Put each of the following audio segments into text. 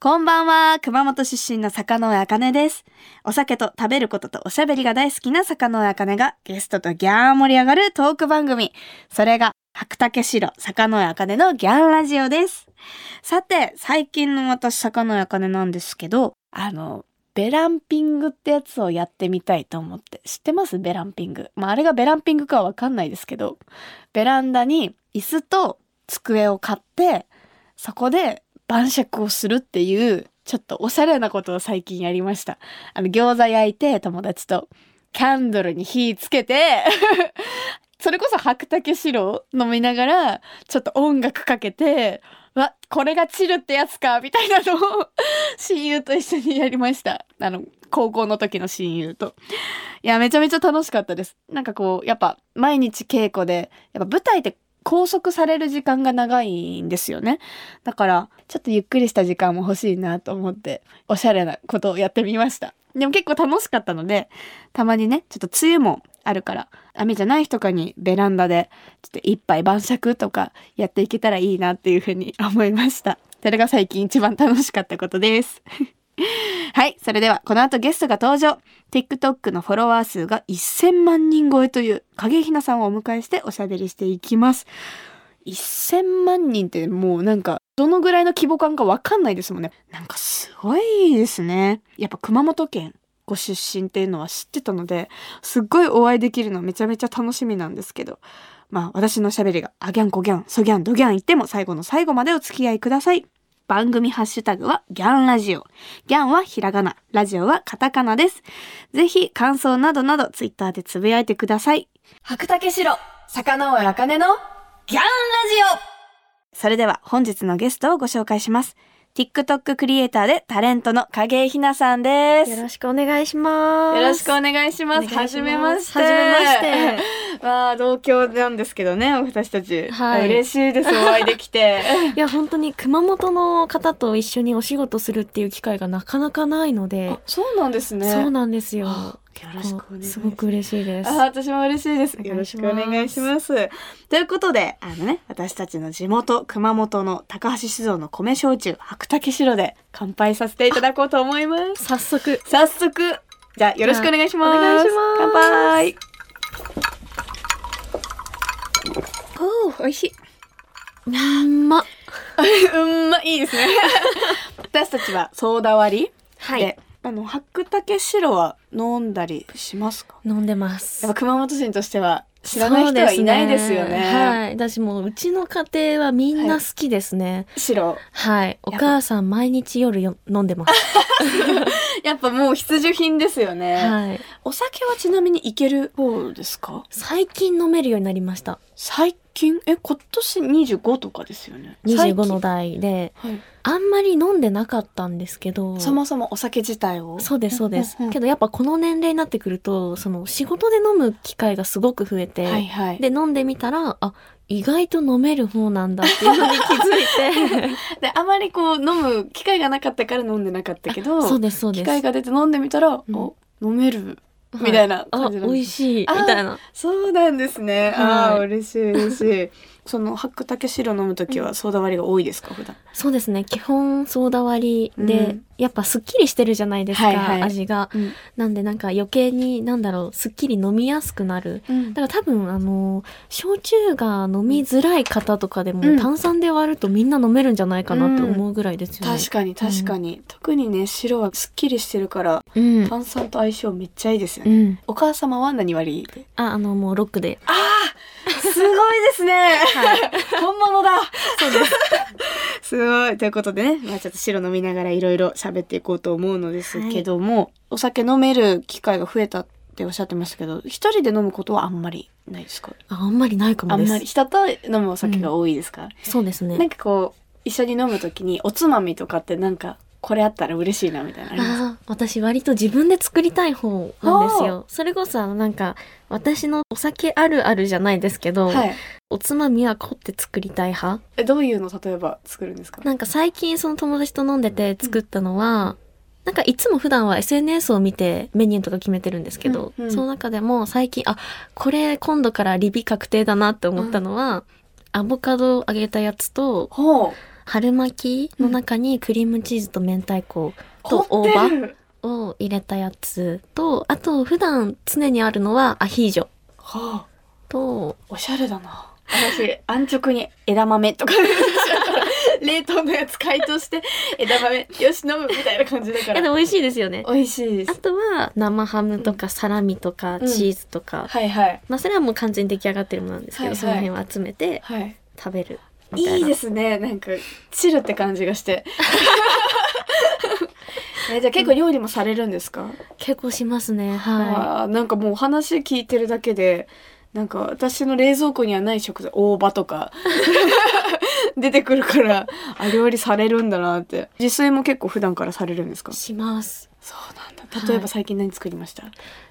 こんばんは、熊本出身の坂上茜です。お酒と食べることとおしゃべりが大好きな坂上茜がゲストとギャー盛り上がるトーク番組。それが、白竹城坂上茜のギャンラジオです。さて、最近の私坂上茜なんですけど、あの、ベランピングってやつをやってみたいと思って。知ってます？ベランピング。まあ、あれがベランピングかはわかんないですけど、ベランダに椅子と机を買って、そこで晩酌をするっていう、ちょっとおしゃれなことを最近やりました。あの、餃子焼いて友達と、キャンドルに火つけて、それこそ白竹白を飲みながら、ちょっと音楽かけて、わ、これがチルってやつか、みたいなのを 親友と一緒にやりました。あの、高校の時の親友と。いや、めちゃめちゃ楽しかったです。なんかこう、やっぱ毎日稽古で、やっぱ舞台って拘束される時間が長いんですよね。だから、ちょっとゆっくりした時間も欲しいなと思って、おしゃれなことをやってみました。でも結構楽しかったので、たまにね、ちょっと梅雨もあるから、雨じゃない日とかにベランダで、ちょっと一杯晩酌とかやっていけたらいいなっていうふうに思いました。それが最近一番楽しかったことです。はい。それでは、この後ゲストが登場。TikTok のフォロワー数が1000万人超えという影ひなさんをお迎えしておしゃべりしていきます。1000万人ってもうなんか、どのぐらいの規模感かわかんないですもんね。なんかすごいですね。やっぱ熊本県ご出身っていうのは知ってたので、すっごいお会いできるのめちゃめちゃ楽しみなんですけど。まあ私の喋りがあギャンコギャン、ソギャン、ドギャン言っても最後の最後までお付き合いください。番組ハッシュタグはギャンラジオ。ギャンはひらがな、ラジオはカタカナです。ぜひ感想などなどツイッターでつぶやいてください。白竹城、坂上茜のギャンラジオそれでは本日のゲストをご紹介します。TikTok クリエイターでタレントの影井ひなさんです。よろしくお願いします。よろしくお願いします。はじめまして。はじめまして。まあ、同郷なんですけどね、私たち。はい嬉しいです、お会いできて。いや、本当に熊本の方と一緒にお仕事するっていう機会がなかなかないのであ、そうなんですね。そうなんですよ。あよろしくお願いしますすごく嬉しいです。あ、私も嬉しいです。およろしくお願いします。ということで、あのね、私たちの地元、熊本の高橋酒造の米焼酎、白竹白で乾杯させていただこうと思います。早速。早速、じゃあよろしくお願いします。お願いします乾杯。おー、美味しい。うんま。うんま、いいですね。私たちはソーダ割りはで、。あの、白竹白は飲んだりしますか？飲んでます。やっぱ熊本人としては知らない人はいないですよね。はい。私もう、うちの家庭はみんな好きですね。白。はい。お母さん毎日夜よ飲んでます。やっぱもう必需品ですよね。はい。お酒はちなみにいける方ですか？最近飲めるようになりました。最近え、今年25とかですよね？25の代で、はい。あんまり飲んでなかったんですけど。そもそもお酒自体を？そうですそうです、うんうんうんけどやっぱこの年齢になってくるとその仕事で飲む機会がすごく増えて、はいはい。で飲んでみたらあ意外と飲める方なんだっていうのに気づいて で、あまりこう飲む機会がなかったから飲んでなかったけど、そうですそうです機会が出て飲んでみたら、うんお、飲める。みたいなあ感じなんです。美味しい。みあたいな。そうなんですね。はい。ああ、嬉しい嬉しい。その白竹白飲むときはソーダ割りが多いですか、普段？そうですね。基本ソーダ割りで、うん。やっぱすっきりしてるじゃないですか、はいはい。味が。うん。なんでなんか余計になんだろうすっきり飲みやすくなる。うん。だから多分あの焼酎が飲みづらい方とかでも、うん。炭酸で割るとみんな飲めるんじゃないかなって思うぐらいですよね、確かに確かに、特にね白はすっきりしてるからうん、炭酸と相性めっちゃいいですよね、うん、お母様は何割ああのもうロックで。ああすごいですね、本物だ。そうです。すごい。ということでね、まあ、ちょっと白飲みながらいろいろ喋っていこうと思うのですけども、お酒飲める機会が増えたっておっしゃってましたけど一人で飲むことはあんまりないですか？ああんまりないかもあんまり。人と飲むお酒が多いですか、そうですね。なんかこう一緒に飲むときにおつまみとかってなんかこれあったら嬉しいなみたいな。私割と自分で作りたい方なんですよ。それこそあのなんか私のお酒あるあるじゃないですけど、はい。おつまみは凝って作りたい派？えどういうの例えば作るんですか？なんか最近その友達と飲んでて作ったのは、なんかいつも普段は SNS を見てメニューとか決めてるんですけど、うんうん。その中でも最近、あ、これ今度からリビ確定だなって思ったのは、アボカドを揚げたやつと、ほう春巻きの中にクリームチーズと明太子と大葉を入れたやつと、あと普段常にあるのはアヒージョ。はあ、と、おしゃれだな。私、安直に枝豆とか 冷凍のやつ解凍して枝豆よし飲むみたいな感じだから。えでも美味しいですよね。美味しいです。あとは生ハムとかサラミとかうん。チーズとか、はいはい。まあそれはもう完全に出来上がってるものなんですけど、はいはい。その辺を集めてはい。食べるみたいな。いいですねなんかチルって感じがして えじゃあ結構料理もされるんですか、結構しますね。はあーなんかもう話聞いてるだけでなんか私の冷蔵庫にはない食材大葉とか 出てくるからあ料理されるんだなって自炊も結構普段からされるんですか？い。します。そうなんだ例えば最近何作りました、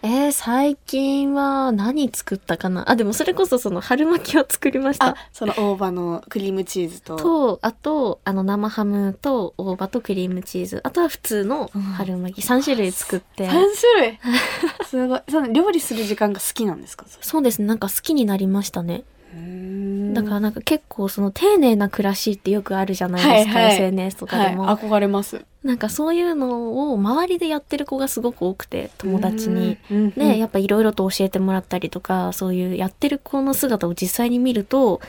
えー、最近は何作ったかな？あ、でもそれこそその春巻きを作りましたあ。その大葉のクリームチーズとと、あと、あの、生ハムと大葉とクリームチーズ。あとは普通の春巻き。3種類作って。3種類？すごいその料理する時間が好きなんですか？そうですね。なんか好きになりましたね。うんだからなんか結構その丁寧な暮らしってよくあるじゃないですか。はいはい SNS とかはいでも。憧れますなんかそういうのを周りでやってる子がすごく多くて、友達に。うんで、やっぱいろいろと教えてもらったりとか、そういうやってる子の姿を実際に見ると、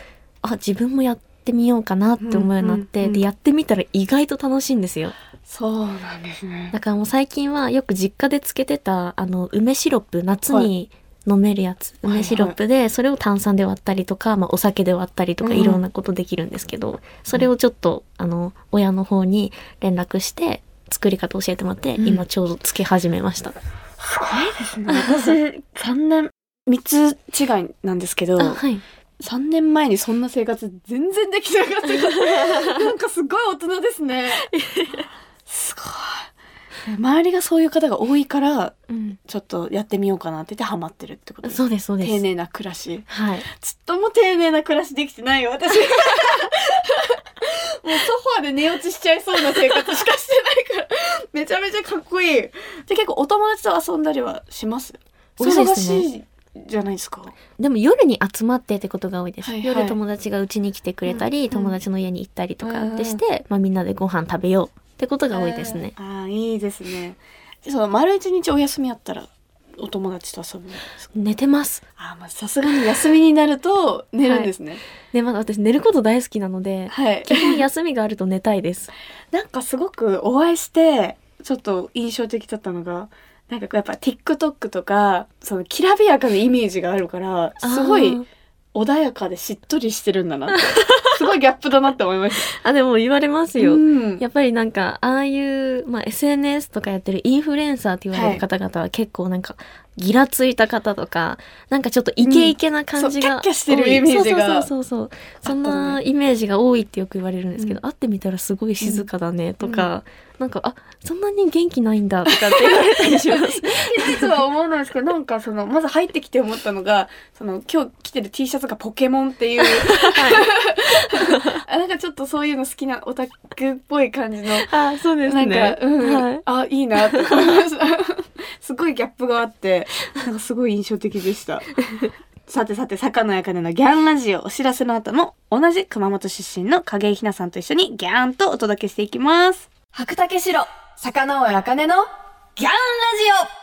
あ、自分もやってみようかなって思うようになって、で、やってみたら意外と楽しいんですよ。そうなんですねだからもう最近はよく実家で漬けてた、あの、梅シロップ、夏に飲めるやつ、はい梅シロップで、それを炭酸で割ったりとか、まあお酒で割ったりとか、うん。いろんなことできるんですけど、それをちょっと、あの、親の方に連絡して、作り方教えてもらって、うん。今ちょうど漬け始めました。すごいですね。私3年3つ違いなんですけどあ、はい。3年前にそんな生活全然できなかった。なんかすごい大人ですね。すごい周りがそういう方が多いからうん。ちょっとやってみようかなって言ってハマってるってことです。そうです、そうです。丁寧な暮らし。はい。ちっとも丁寧な暮らしできてないよ私。もうソファーで寝落ちしちゃいそうな生活しかしてないから。めちゃめちゃかっこいい。じゃあ結構お友達と遊んだりはします？お忙しいじゃないですか。でも夜に集まってってことが多いです。はいはい。夜友達が家に来てくれたり、うん友達の家に行ったりとかうんでして、まあみんなでご飯食べようってことが多いですね。ああいいですね。でその丸一日お休みあったらお友達と遊ぶ寝てます。あーまあさすがに休みになると寝るんですね。で、まだ私寝ること大好きなので、はい、基本休みがあると寝たいです。なんかすごくお会いしてちょっと印象的だったのがなんかやっぱ TikTok とかそのきらびやかなイメージがあるからすごい穏やかでしっとりしてるんだなってすごいギャップだなって思いまし あ、でも言われますたよ。うんやっぱりなんか、ああいう、まあ、SNS とかやってるインフルエンサーって言われる方々は結構なんか、ギラついた方とか、なんかちょっとイケイケな感じがうんキャしてるイメージがそうそうそうそう。そんなイメージが多いってよく言われるんですけど、うん。会ってみたらすごい静かだねとか、なんか、あ、そんなに元気ないんだとかって言われたりします。いつは思わないですけどなんかそのまず入ってきて思ったのがその今日着てる T シャツがポケモンっていう。あなんかちょっとそういうの好きなオタクっぽい感じの。あ、そうですなんねか、。うん、はい。あいいなって思いましたすごいギャップがあってなんかすごい印象的でした。さてさて坂野茜のギャンラジオお知らせの後も同じ熊本出身の影井ひなさんと一緒にギャンとお届けしていきます。白竹城坂野茜のギャンラジオ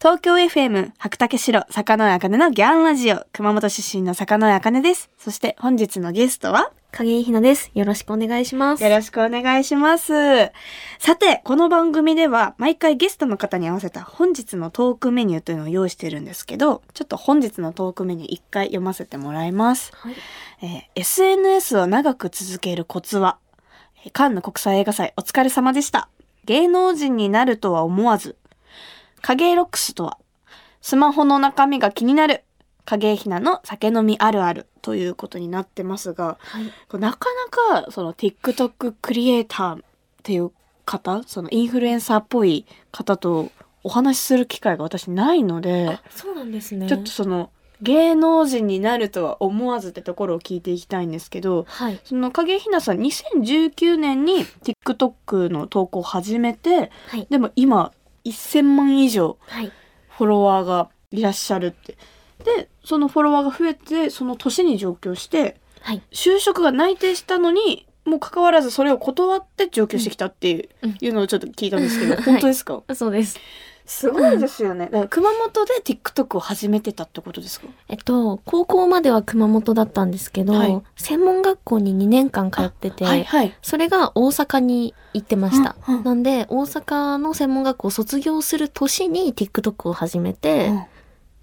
東京 FM 白竹城坂野茜のギャンラジオ熊本出身の坂野茜です。そして本日のゲストは影井ひなです。よろしくお願いします。よろしくお願いします。さて、この番組では毎回ゲストの方に合わせた本日のトークメニューというのを用意してるんですけど、ちょっと本日のトークメニュー一回読ませてもらいます。はい。えー SNS を長く続けるコツは、えーカンヌ国際映画祭お疲れ様でした。芸能人になるとは思わず、影ロックスとは、スマホの中身が気になる、影ひなの酒飲みあるあるということになってますが、はい。なかなかその TikTok クリエイターっていう方そのインフルエンサーっぽい方とお話しする機会が私ないのであ、そうなんですね。ちょっとその芸能人になるとは思わずってところを聞いていきたいんですけどはい。その影ひなさん2019年に TikTok の投稿を始めてはい。でも今1000万以上はい。フォロワーがいらっしゃるってでそのフォロワーが増えてその年に上京してはい。就職が内定したのにもかかわらずそれを断って上京してきたっていう,、うんいうのをちょっと聞いたんですけど、はい本当ですか？そうです。すごいですよね。だから熊本で TikTok を始めてたってことですか？えっと、高校までは熊本だったんですけど、はい専門学校に2年間通ってて、はいはい。それが大阪に行ってました。うんうんなんで、大阪の専門学校を卒業する年に TikTok を始めて、うん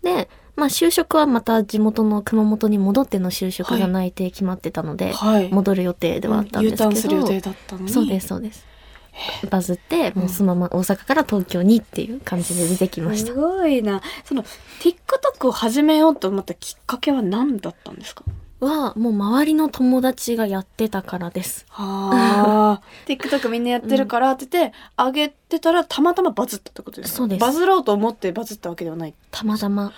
で、まあ就職はまた地元の熊本に戻っての就職が内定決まってたので、はい。戻る予定ではあったんですけど、U ターンする予定だったのに。そうです、そうです。バズって、もうそのまま大阪から東京にっていう感じで出てきましたす。ごいな。その TikTok を始めようと思ったきっかけは何だったんですか？は、もう周りの友達がやってたからです。ああ。TikTok みんなやってるからって言って、上げてたらたまたまバズったってことですか？そうですバズろうと思ってバズったわけではない。たまたま。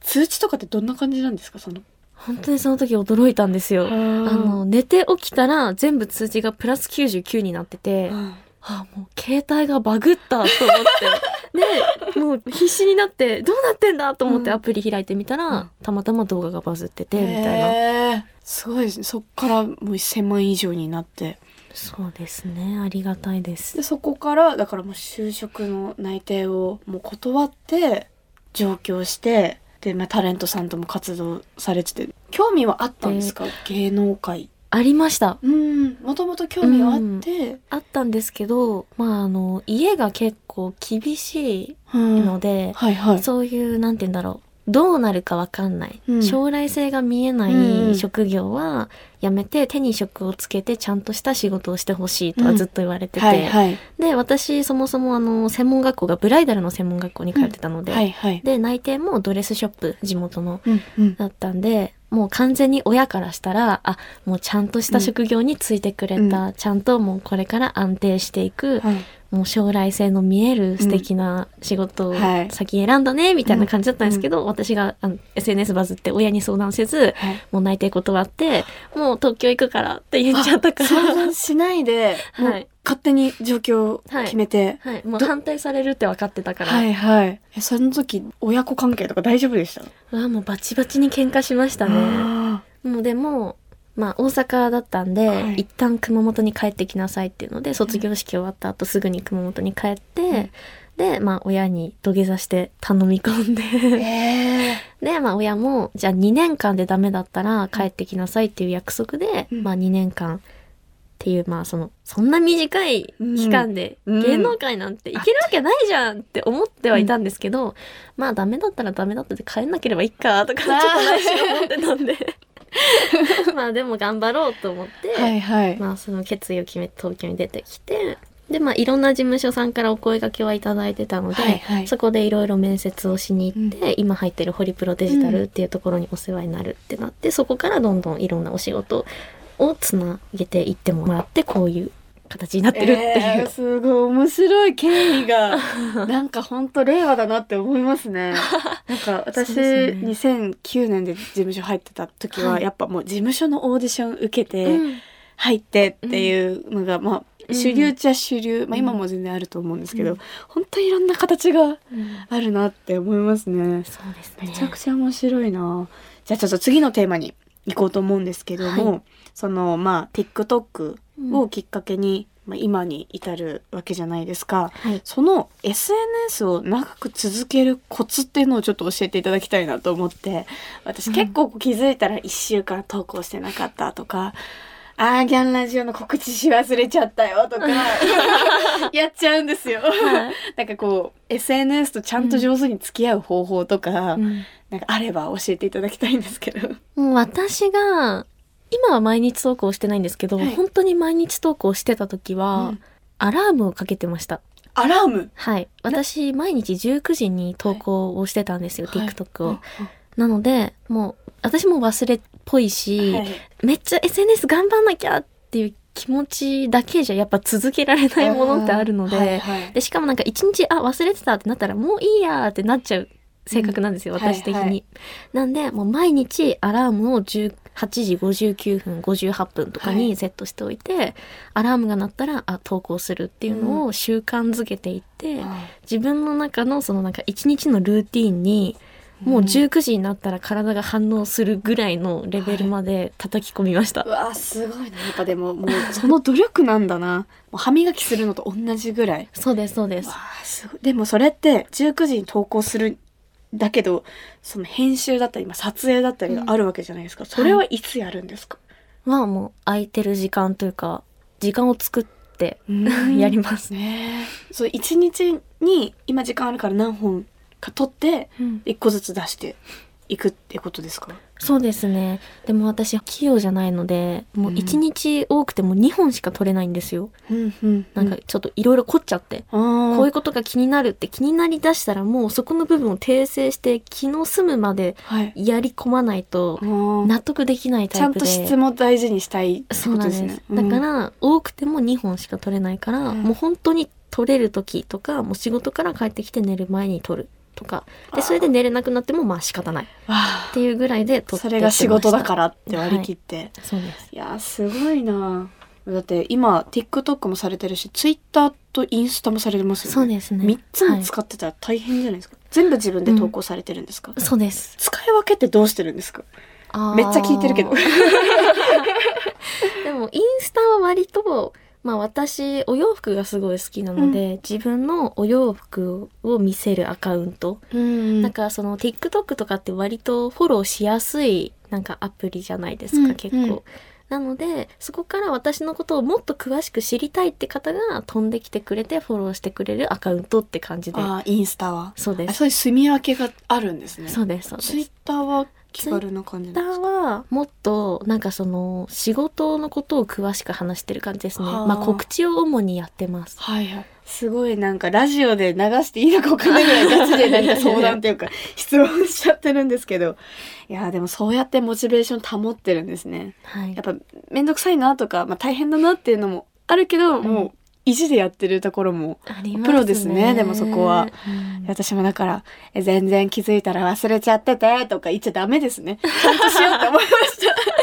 通知とかってどんな感じなんですか？その。本当にその時驚いたんですよ。ああの、寝て起きたら全部通知がプラス99になってて、あ、もう携帯がバグったと思って。で、もう必死になって、どうなってんだと思ってうんアプリ開いてみたら、うんたまたま動画がバズってて、みたいな。へーすごいですね。そっからもう1000万以上になって。そうですね。ありがたいですで、。そこから、だからもう就職の内定をもう断って、上京して、で、まあ、タレントさんとも活動されてて、興味はあったんですか？芸能界。ありました。うん、もともと興味はあって、あったんですけど、まあ、あの、家が結構厳しいうんので、はいはい。そういう、なんて言うんだろう。どうなるかわかんない、うん。将来性が見えなうん。い職業はやめて手に職をつけてちゃんとした仕事をしてほしいとはずっと言われてて、はいはい。で私そもそもあの専門学校がブライダルの専門学校に通ってたので、はいはい。で内定もドレスショップ地元のうんうん。だったんでもう完全に親からしたらあもうちゃんとした職業についてくれた、ちゃんともうこれから安定していく、はいもう将来性の見える素敵な仕事をはい。先選んだねみたいな感じだったんですけど、私があの SNS バズって親に相談せずはい。もう内定断ってもう東京行くからって言っちゃったから。相談しないで、もうはい勝手に状況を決めて。はい、もうど反対されるって分かってたから、はいはい。え、その時、親子関係とか大丈夫でした？うわもうバチバチに喧嘩しましたね。あもうでもまあ大阪だったんで、はい。一旦熊本に帰ってきなさいっていうので卒業式終わった後すぐに熊本に帰って、でまあ親に土下座して頼み込んでー。えで、まあ親も、じゃあ2年間でダメだったら帰ってきなさいっていう約束で、うん。まあ2年間っていう、まあその、そんな短い期間でうん。芸能界なんていけるわけないじゃんって思ってはいたんですけど、まあダメだったらダメだったで帰んなければいいかとか、ちょっと内心思ってたんで。まあでも頑張ろうと思って、ーはいはい。まあその決意を決めて東京に出てきて、でまあいろんな事務所さんからお声掛けはいただいてたので、はいはいそこでいろいろ面接をしに行って、今入ってるホリプロデジタルっていうところにお世話になるってなって、そこからどんどんいろんなお仕事をつなげていってもらってこういう形になってるっていう。えーすごい面白い経緯が なんかほんと令和だなって思いますね。なんか私、ね。2009年で事務所入ってた時は、はい。やっぱもう事務所のオーディション受けてうん。入ってっていうのが、まあうん。主流っちゃ主流、まあ今も全然あると思うんですけど、本当にいろんな形があるなって思いますね。そうですね。めちゃくちゃ面白いな。じゃあちょっと次のテーマに行こうと思うんですけども、はいそのまあ TikTok をきっかけに、まあ、今に至るわけじゃないですか。はい。その SNS を長く続けるコツっていうのをちょっと教えていただきたいなと思って私うん結構気づいたら1週間投稿してなかったとか、あーギャンラジオの告知し忘れちゃったよとか やっちゃうんですよ。はいなんかこう SNS とちゃんと上手に付き合う方法とか、うんなんかあれば教えていただきたいんですけど。もう私が、今は毎日投稿してないんですけど、はい本当に毎日投稿してた時は、うんアラームをかけてました。アラーム？はい。私、毎日19時に投稿をしてたんですよ、はい TikTok を。なので、もう、私も忘れっぽいし、はい。めっちゃ SNS 頑張んなきゃっていう気持ちだけじゃやっぱ続けられないものってあるので、はいはい。でしかもなんか一日、あ、忘れてたってなったらもういいやってなっちゃう性格なんですよ、うん。私的に。はい。はいなんで、もう毎日アラームを18時59分、58分とかはい。にセットしておいて、アラームが鳴ったら、あ、投稿するっていうのを習慣づけていって、自分の中のそのなんか一日のルーティンにもう19時になったら体が反応するぐらいのレベルまで叩き込みました。うわすごいなやっぱでももうその努力なんだな。もう歯磨きするのと同じぐらい。そうです、そうです。すごい。でもそれって19時に投稿するだけどその編集だったり今撮影だったりがあるわけじゃないですか、それはいつやるんですか、まあもう空いてる時間というか、時間を作って やります。ねえ。そう一日に今時間あるから何本か撮って一個ずつ出していくってことですか？そうですね。でも私、器用じゃないので、もう1日多くても2本しか取れないんですよ。うんうんなんかちょっといろいろ凝っちゃって。こういうことが気になるって気になりだしたらもうそこの部分を訂正して気の済むまではいやり込まないと納得できないちゃんとタイプで。質も大事にしたいってそうなんですことですね。。だから、多くても2本しか取れないから、うんもう本当に取れる時とか、もう仕事から帰ってきて寝る前に取るとか。で、それで寝れなくなってもまあ仕方ないっていうぐらいで取ってそれが仕事だからら。って割り切って。そうです。い、やーすごいなだって今 TikTok もされてるし Twitter とインスタもされてますよね。そうですね。3つもはい使ってたら大変じゃないですか。全部自分で投稿されてるんですか、そうです。使い分けってどうしてるんですか？めっちゃ聞いてるけど。でも、インスタは割と、まあ私、お洋服がすごい好きなので、自分のお洋服を見せるアカウント。うんなんかその TikTok とかって割とフォローしやすいなんかアプリじゃないですか、うん結構。うんなので、そこから私のことをもっと詳しく知りたいって方が飛んできてくれてフォローしてくれるアカウントって感じで。あーインスタは。そうです。あそういう住み分けがあるんですね。そうです、そうです。Twitter は気軽な感じなんですか？ーはもっとなんかその仕事のことを詳しく話してる感じですね。はあまあ告知を主にやってます。はいはい。すごいなんかラジオで流していいのかわかんないぐらいガチでなんか相談っていうか 質問しちゃってるんですけど。いやーでもそうやってモチベーション保ってるんですね。はいやっ。ぱめんどくさいなとか、まあ大変だなっていうのもあるけど、んもう意地でやってるところも。プロですねでもそこは。うん私もだから、え全然気づいたら忘れちゃっててとか言っちゃダメですね。ちゃんとしようって思いました。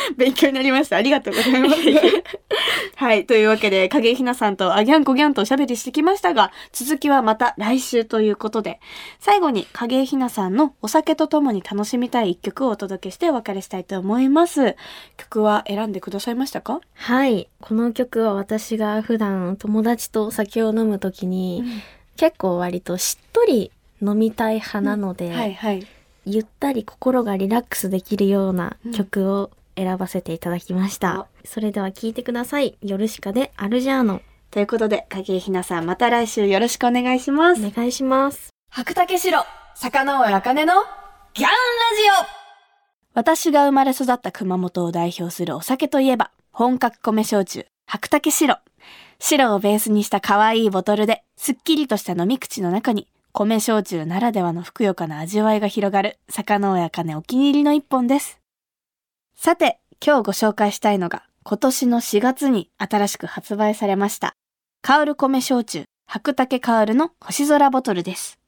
勉強になりました。ありがとうございます。はい。というわけで、影ひなさんとあギャンコギャンとおしゃべりしてきましたが、続きはまた来週ということで、最後に影ひなさんのお酒とともに楽しみたい一曲をお届けしてお別れしたいと思います。曲は選んでくださいましたか？はい。この曲は私が普段友達とお酒を飲むときに、結構割としっとり飲みたい派なので、はいはい。ゆったり心がリラックスできるような曲を選ばせていただきました。それでは聴いてください。ヨルシカでアルジャーノ。ということで、影ひなさんまた来週よろしくお願いします。お願いします。白竹城、坂上茜のギャンラジオ私が生まれ育った熊本を代表するお酒といえば、本格米焼酎、白竹白。白をベースにした可愛いボトルで、すっきりとした飲み口の中に、米焼酎ならではのふくよかな味わいが広がる、坂上茜お気に入りの一本です。さて、今日ご紹介したいのが、今年の4月に新しく発売されました、香る米焼酎、白竹香るの星空ボトルです。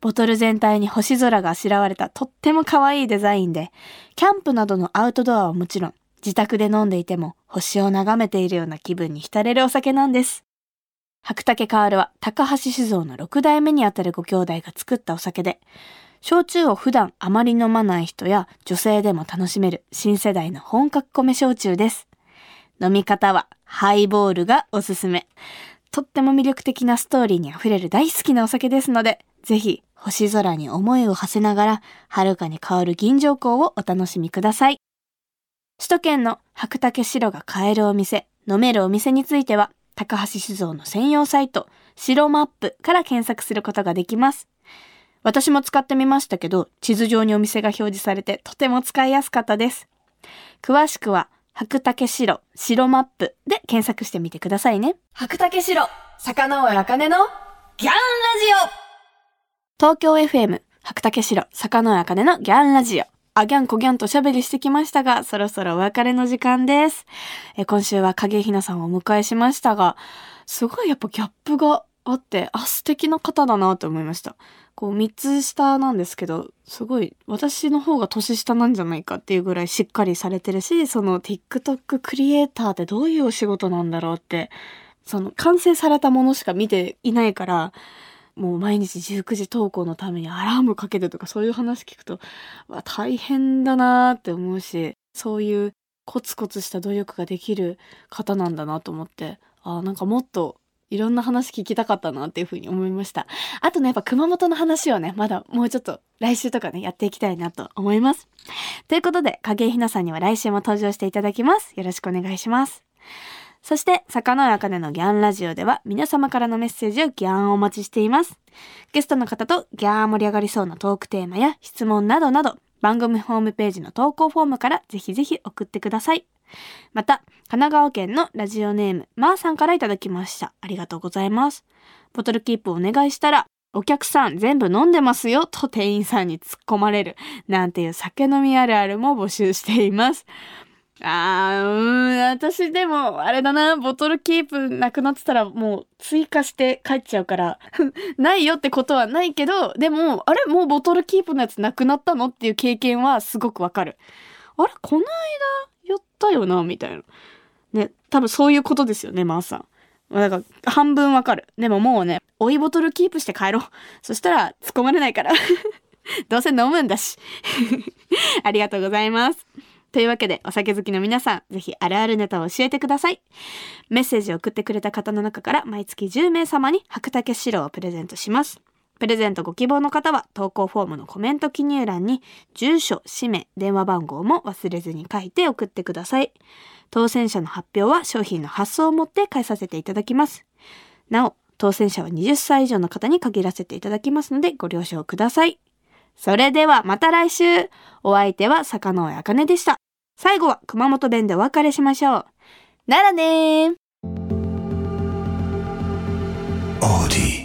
ボトル全体に星空があしらわれたとっても可愛いデザインで、キャンプなどのアウトドアはもちろん、自宅で飲んでいても星を眺めているような気分に浸れるお酒なんです。白竹香るは高橋酒造の6代目にあたるご兄弟が作ったお酒で、焼酎を普段あまり飲まない人や女性でも楽しめる新世代の本格米焼酎です。飲み方はハイボールがおすすめ。とっても魅力的なストーリーに溢れる大好きなお酒ですので、ぜひ星空に思いを馳せながら、遥かに香る銀条香をお楽しみください。首都圏の白竹白が買えるお店、飲めるお店については、高橋酒造の専用サイト、白マップから検索することができます。私も使ってみましたけど、地図上にお店が表示されてとても使いやすかったです。詳しくは、白竹白、白マップで検索してみてくださいね。白竹白、坂上茜のギャンラジオ東京 FM、白竹城、坂上茜のギャンラジオ。あギャンコギャンとおしゃべりしてきましたが、そろそろお別れの時間です。え今週は影ひなさんをお迎えしましたが、すごいやっぱギャップがあって、あ、素敵な方だなと思いました。こう、3つ下なんですけど、すごい、私の方が年下なんじゃないかっていうぐらいしっかりされてるし、その TikTok クリエイターってどういうお仕事なんだろうって、その完成されたものしか見ていないから、もう毎日19時投稿のためにアラームかけてとかそういう話聞くと、大変だなーって思うし、そういうコツコツした努力ができる方なんだなと思って、あなんかもっといろんな話聞きたかったなっていうふうに思いました。あとね、やっぱ熊本の話をね、まだもうちょっと来週とかね、やっていきたいなと思います。ということで、影井ひなさんには来週も登場していただきます。よろしくお願いします。そして、坂上茜のギャンラジオでは皆様からのメッセージをギャンお待ちしています。ゲストの方とギャー盛り上がりそうなトークテーマや質問などなど、番組ホームページの投稿フォームからぜひぜひ送ってください。また、神奈川県のラジオネーム、まーさんからいただきました。ありがとうございます。ボトルキープお願いしたら、お客さん全部飲んでますよと店員さんに突っ込まれる。なんていう酒飲みあるあるも募集しています。あー、うん、私でも、あれだな、ボトルキープなくなってたらもう追加して帰っちゃうから、ないよってことはないけど、でも、あれもうボトルキープのやつなくなったのっていう経験はすごくわかる。あれこの間、やったよなみたいな。ね、多分そういうことですよね、マーさん。だから、半分わかる。でももうね、追いボトルキープして帰ろう。そしたら、突っ込まれないから。どうせ飲むんだし。ありがとうございます。というわけで、お酒好きの皆さん、ぜひあるあるネタを教えてください。メッセージを送ってくれた方の中から、毎月10名様に白竹白をプレゼントします。プレゼントご希望の方は、投稿フォームのコメント記入欄に、住所、氏名、電話番号も忘れずに書いて送ってください。当選者の発表は商品の発送をもって返させていただきます。なお、当選者は20歳以上の方に限らせていただきますのでご了承ください。それではまた来週お相手は坂上茜でした。最後は熊本弁でお別れしましょう。ならねー OD